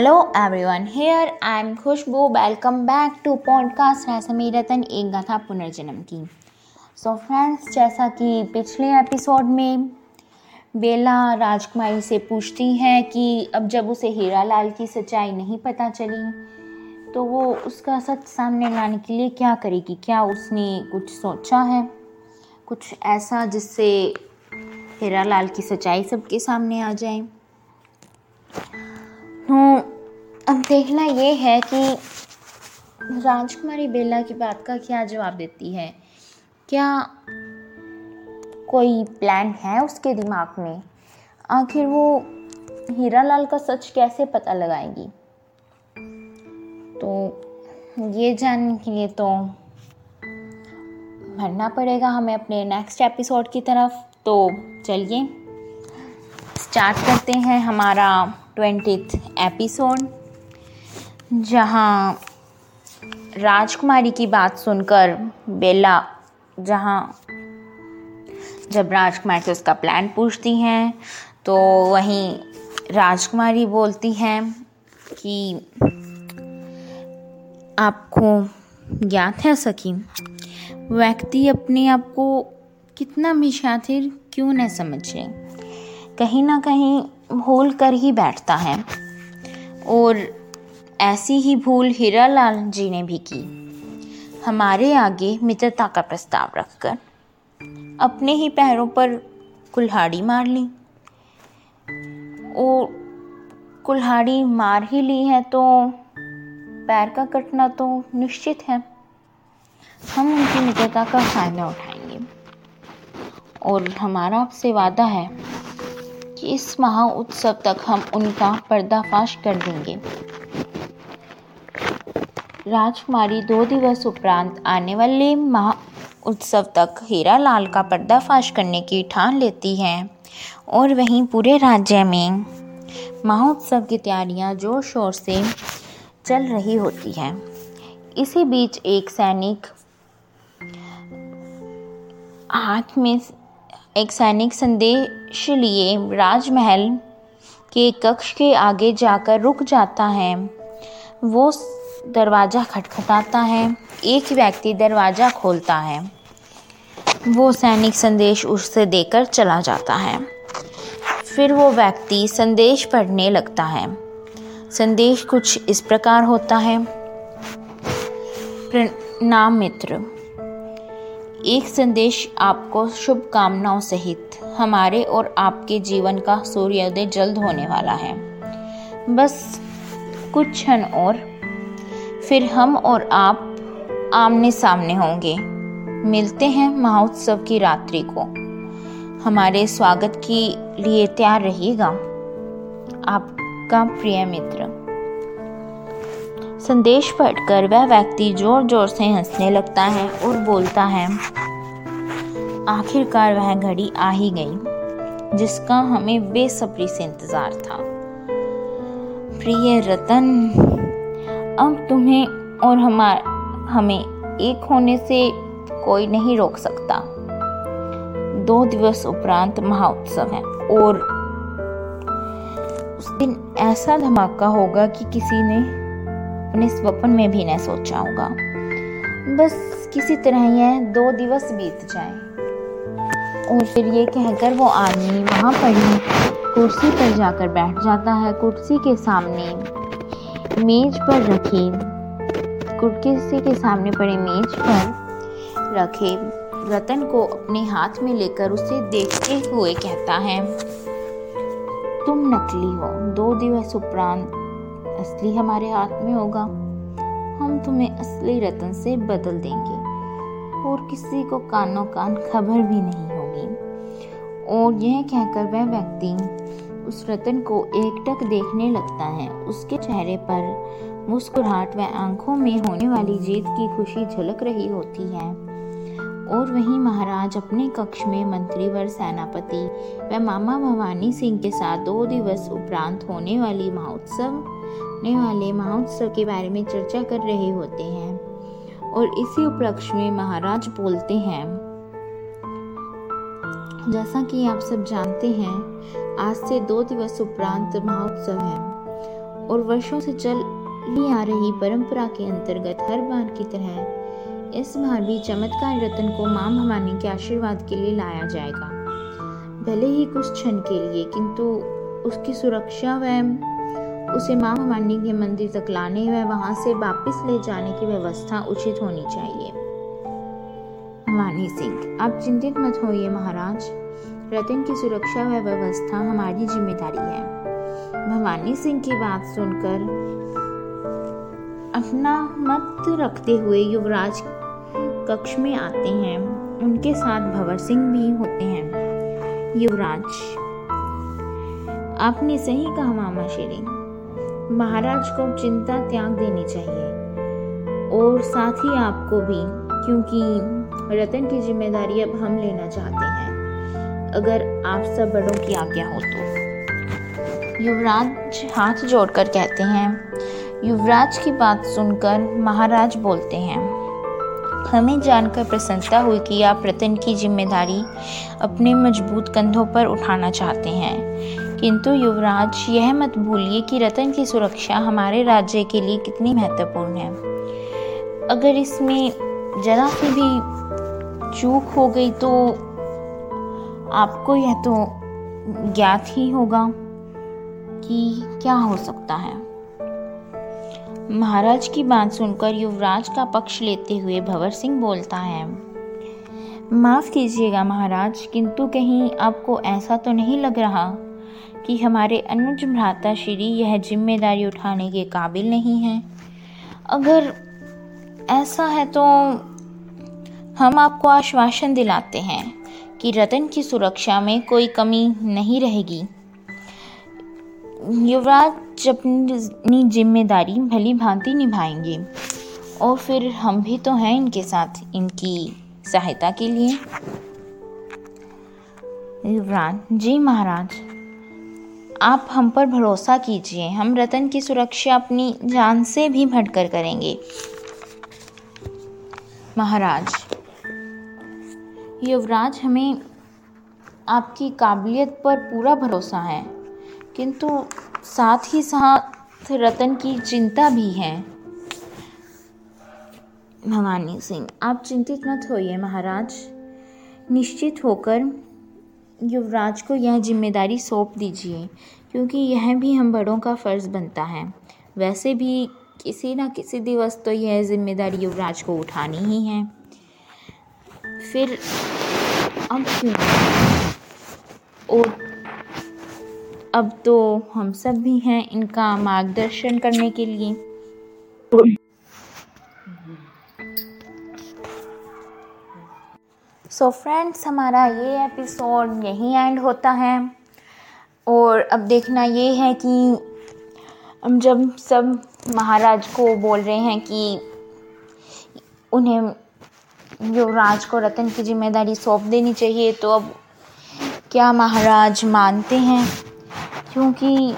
Hello everyone here I am Khushboo welcome back to podcast Rashmi Ratan एक गाथा पुनर्जन्म की सो so फ्रेंड्स जैसा कि पिछले एपिसोड में बेला राजकुमारी से पूछती है कि अब जब उसे हीरा लाल की सच्चाई नहीं पता चली तो वो उसका सच सामने लाने के लिए क्या करेगी? क्या उसने कुछ सोचा है? कुछ ऐसा जिससे हीरा लाल की सच्चाई सबके सामने आ जाए? तो अब देखना ये है कि राजकुमारी बेला की बात का क्या जवाब देती है? क्या कोई प्लान है उसके दिमाग में? आखिर वो हीरा लाल का सच कैसे पता लगाएगी? तो ये जानने के लिए तो भरना पड़ेगा हमें अपने नेक्स्ट एपिसोड की तरफ़। तो चलिए स्टार्ट करते हैं हमारा ट्वेंटी एपिसोड जहाँ राजकुमारी की बात सुनकर बेला, जहाँ जब राजकुमारी से उसका प्लान पूछती हैं तो वहीं राजकुमारी बोलती हैं कि, आपको ज्ञात है सकी व्यक्ति अपने आप को कितना भी शातिर क्यों न समझे? कहीं ना कहीं भूल कर ही बैठता है और ऐसी ही भूल हीरा लाल जी ने भी की। हमारे आगे मित्रता का प्रस्ताव रखकर अपने ही पैरों पर कुल्हाड़ी मार ली। और कुल्हाड़ी मार ही ली है तो पैर का कटना तो निश्चित है। हम उनकी मित्रता का फ़ायदा उठाएँगे। और हमारा आपसे वादा है कि इस महा उत्सव तक हम उनका पर्दाफाश कर देंगे। राजकुमारी दो दिवस उपरांत आने वाले महा उत्सव तक हीरा लाल का पर्दाफाश करने की ठान लेती है और वहीं पूरे राज्य में महोत्सव की तैयारियाँ ज़ोर शोर से चल रही होती हैं। इसी बीच एक सैनिक हाथ में एक सैनिक संदेश लिए राजमहल के कक्ष के आगे जाकर रुक जाता है। वो दरवाज़ा खटखटाता है। एक व्यक्ति दरवाज़ा खोलता है। वो सैनिक संदेश उससे देकर चला जाता है। फिर वो व्यक्ति संदेश पढ़ने लगता है। संदेश कुछ इस प्रकार होता है। प्रणाम मित्र। एक संदेश आपको शुभकामनाओं सहित हमारे और आपके जीवन का सूर्योदय जल्द होने वाला है। बस कुछ क्षण और फिर हम और आप आमने सामने होंगे। मिलते हैं महोत्सव की रात्रि को। हमारे स्वागत के लिए तैयार रहिएगा आपका प्रिय मित्र। संदेश पढ़कर वह व्यक्ति ज़ोर ज़ोर से हंसने लगता है और बोलता है, आखिरकार वह घड़ी आ ही गई, जिसका हमें बेसब्री से इंतज़ार था। प्रिय रतन अब तुम्हें और हमार, हमें एक होने से कोई नहीं रोक सकता। दो दिवस उपरांत महाउत्सव है और उस दिन ऐसा धमाका होगा कि किसी ने अपने स्वप्न में भी न सोचा होगा। बस किसी तरह यह दो दिवस बीत जाए। और फिर ये कहकर वो आदमी वहाँ पर ही कुर्सी पर जाकर बैठ जाता है। कुर्सी के सामने मेज पर रखे। कुर्सी के सामने पड़े मेज पर रखे। रतन को अपने हाथ में लेकर उसे देखते हुए कहता है, तुम नकली हो। दो दिवस उपरांत असली हमारे हाथ में होगा। हम तुम्हें असली रतन से बदल देंगे। और किसी को कानों कान खबर भी नहीं होगी। और यह कहकर वह व्यक्ति उस रतन को एकटक देखने लगता है। उसके चेहरे पर मुस्कुराहट व आँखों में होने वाली जीत की खुशी झलक रही होती है। और वहीं महाराज अपने कक्ष में मंत्री व सेनापति व मामा भवानी सिंह के साथ दो दिवस उपरांत होने वाली महोत्सव होने वाले महोत्सव के बारे में चर्चा कर रहे होते हैं। और इसी उपलक्ष्य में महाराज बोलते हैं, जैसा कि आप सब जानते हैं आज से दो दिवस उपरांत महोत्सव है और वर्षों से चली आ रही परंपरा के अंतर्गत हर बार की तरह इस बार भी चमत्कार रतन को माँ भवानी के आशीर्वाद के लिए लाया जाएगा। भले ही कुछ क्षण के लिए, किंतु उसकी सुरक्षा व उसे माँ भवानी के मंदिर तक लाने व वहाँ से वापस ले जाने की व्यवस्था उचित होनी चाहिए। भवानी सिंह, आप चिंतित मत होइए महाराज। रतन की सुरक्षा व व्यवस्था हमारी ज़िम्मेदारी है। भवानी सिंह की बात सुनकर अपना मत रखते हुए युवराज कक्ष में आते हैं। उनके साथ भवर सिंह भी होते हैं। युवराज, आपने सही कहा मामा श्री। महाराज को चिंता त्याग देनी चाहिए। और साथ ही आपको भी, क्योंकि रतन की ज़िम्मेदारी अब हम लेना चाहते हैं। अगर आप सब बड़ों की आज्ञा हो तो। युवराज हाथ जोड़कर कहते हैं, युवराज की बात सुनकर महाराज बोलते हैं, हमें जानकर प्रसन्नता हुई कि आप रतन की ज़िम्मेदारी अपने मज़बूत कंधों पर उठाना चाहते हैं। किंतु युवराज, यह मत भूलिए कि रतन की सुरक्षा हमारे राज्य के लिए कितनी महत्वपूर्ण है। अगर इसमें जरा सी भी चूक हो गई तो आपको यह तो ज्ञात ही होगा कि क्या हो सकता है। महाराज की बात सुनकर युवराज का पक्ष लेते हुए भवर सिंह बोलता है, माफ़ कीजिएगा महाराज, किंतु कहीं आपको ऐसा तो नहीं लग रहा कि हमारे अनुज भ्राता श्री यह ज़िम्मेदारी उठाने के काबिल नहीं है? अगर ऐसा है तो हम आपको आश्वासन दिलाते हैं। कि रतन की सुरक्षा में कोई कमी नहीं रहेगी। युवराज अपनी ज़िम्मेदारी भली भांति निभाएँगे। और फिर हम भी तो हैं इनके साथ, इनकी सहायता के लिए। युवराज, जी महाराज, आप हम पर भरोसा कीजिए। हम रतन की सुरक्षा अपनी जान से भी भटकर करेंगे। महाराज युवराज, हमें आपकी काबिलियत पर पूरा भरोसा है, किंतु साथ ही साथ रतन की चिंता भी है। भवानी सिंह, आप चिंतित मत होइए महाराज। निश्चित होकर युवराज को यह ज़िम्मेदारी सौंप दीजिए, क्योंकि यह भी हम बड़ों का फ़र्ज़ बनता है। वैसे भी किसी न किसी दिवस तो यह ज़िम्मेदारी युवराज को उठानी ही है। फिर अब क्यों और अब तो हम सब भी हैं इनका मार्गदर्शन करने के लिए। सो so फ्रेंड्स हमारा ये एपिसोड यहीं एंड होता है। और अब देखना ये है कि हम जब सब महाराज को बोल रहे हैं कि उन्हें युवराज को रतन की ज़िम्मेदारी सौंप देनी चाहिए तो अब क्या महाराज मानते हैं? क्योंकि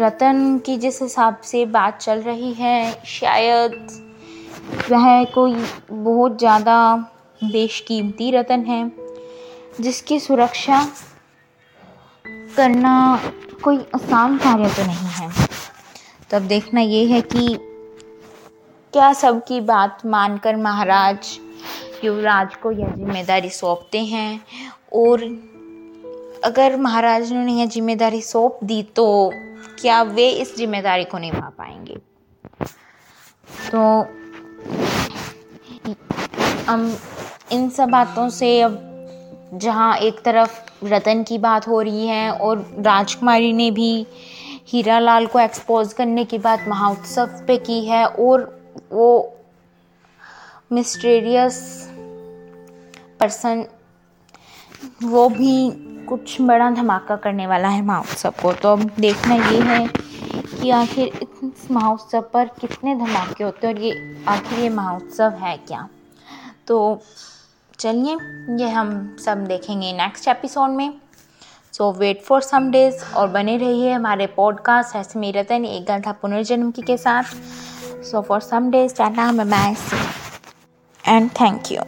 रतन की जिस हिसाब से बात चल रही है, शायद वह कोई बहुत ज़्यादा बेशकीमती रतन है, जिसकी सुरक्षा करना कोई आसान कार्य तो नहीं है। तो अब देखना ये है कि क्या सबकी बात मानकर महाराज युवराज को यह ज़िम्मेदारी सौंपते हैं? और अगर महाराज ने यह ज़िम्मेदारी सौंप दी तो क्या वे इस ज़िम्मेदारी को निभा पाएँगे? तो हम इन सब बातों से अब जहाँ एक तरफ़ रतन की बात हो रही है और राजकुमारी ने भी हीरा लाल को एक्सपोज करने की बात महोत्सव पे की है और वो मिस्टेरियस पर्सन वो भी कुछ बड़ा धमाका करने वाला है महोत्सव को। तो अब देखना ये है कि आखिर इस महोत्सव पर कितने धमाके होते हैं और ये, आखिर ये महोत्सव है क्या? तो चलिए, ये हम सब देखेंगे नेक्स्ट एपिसोड में। So wait for some days और बने रहिए हमारे पॉडकास्ट ऐसे मेरे रतन, एक गंधा पुनर्जन्म की के साथ। So for some days right now I'm a mess. And thank you.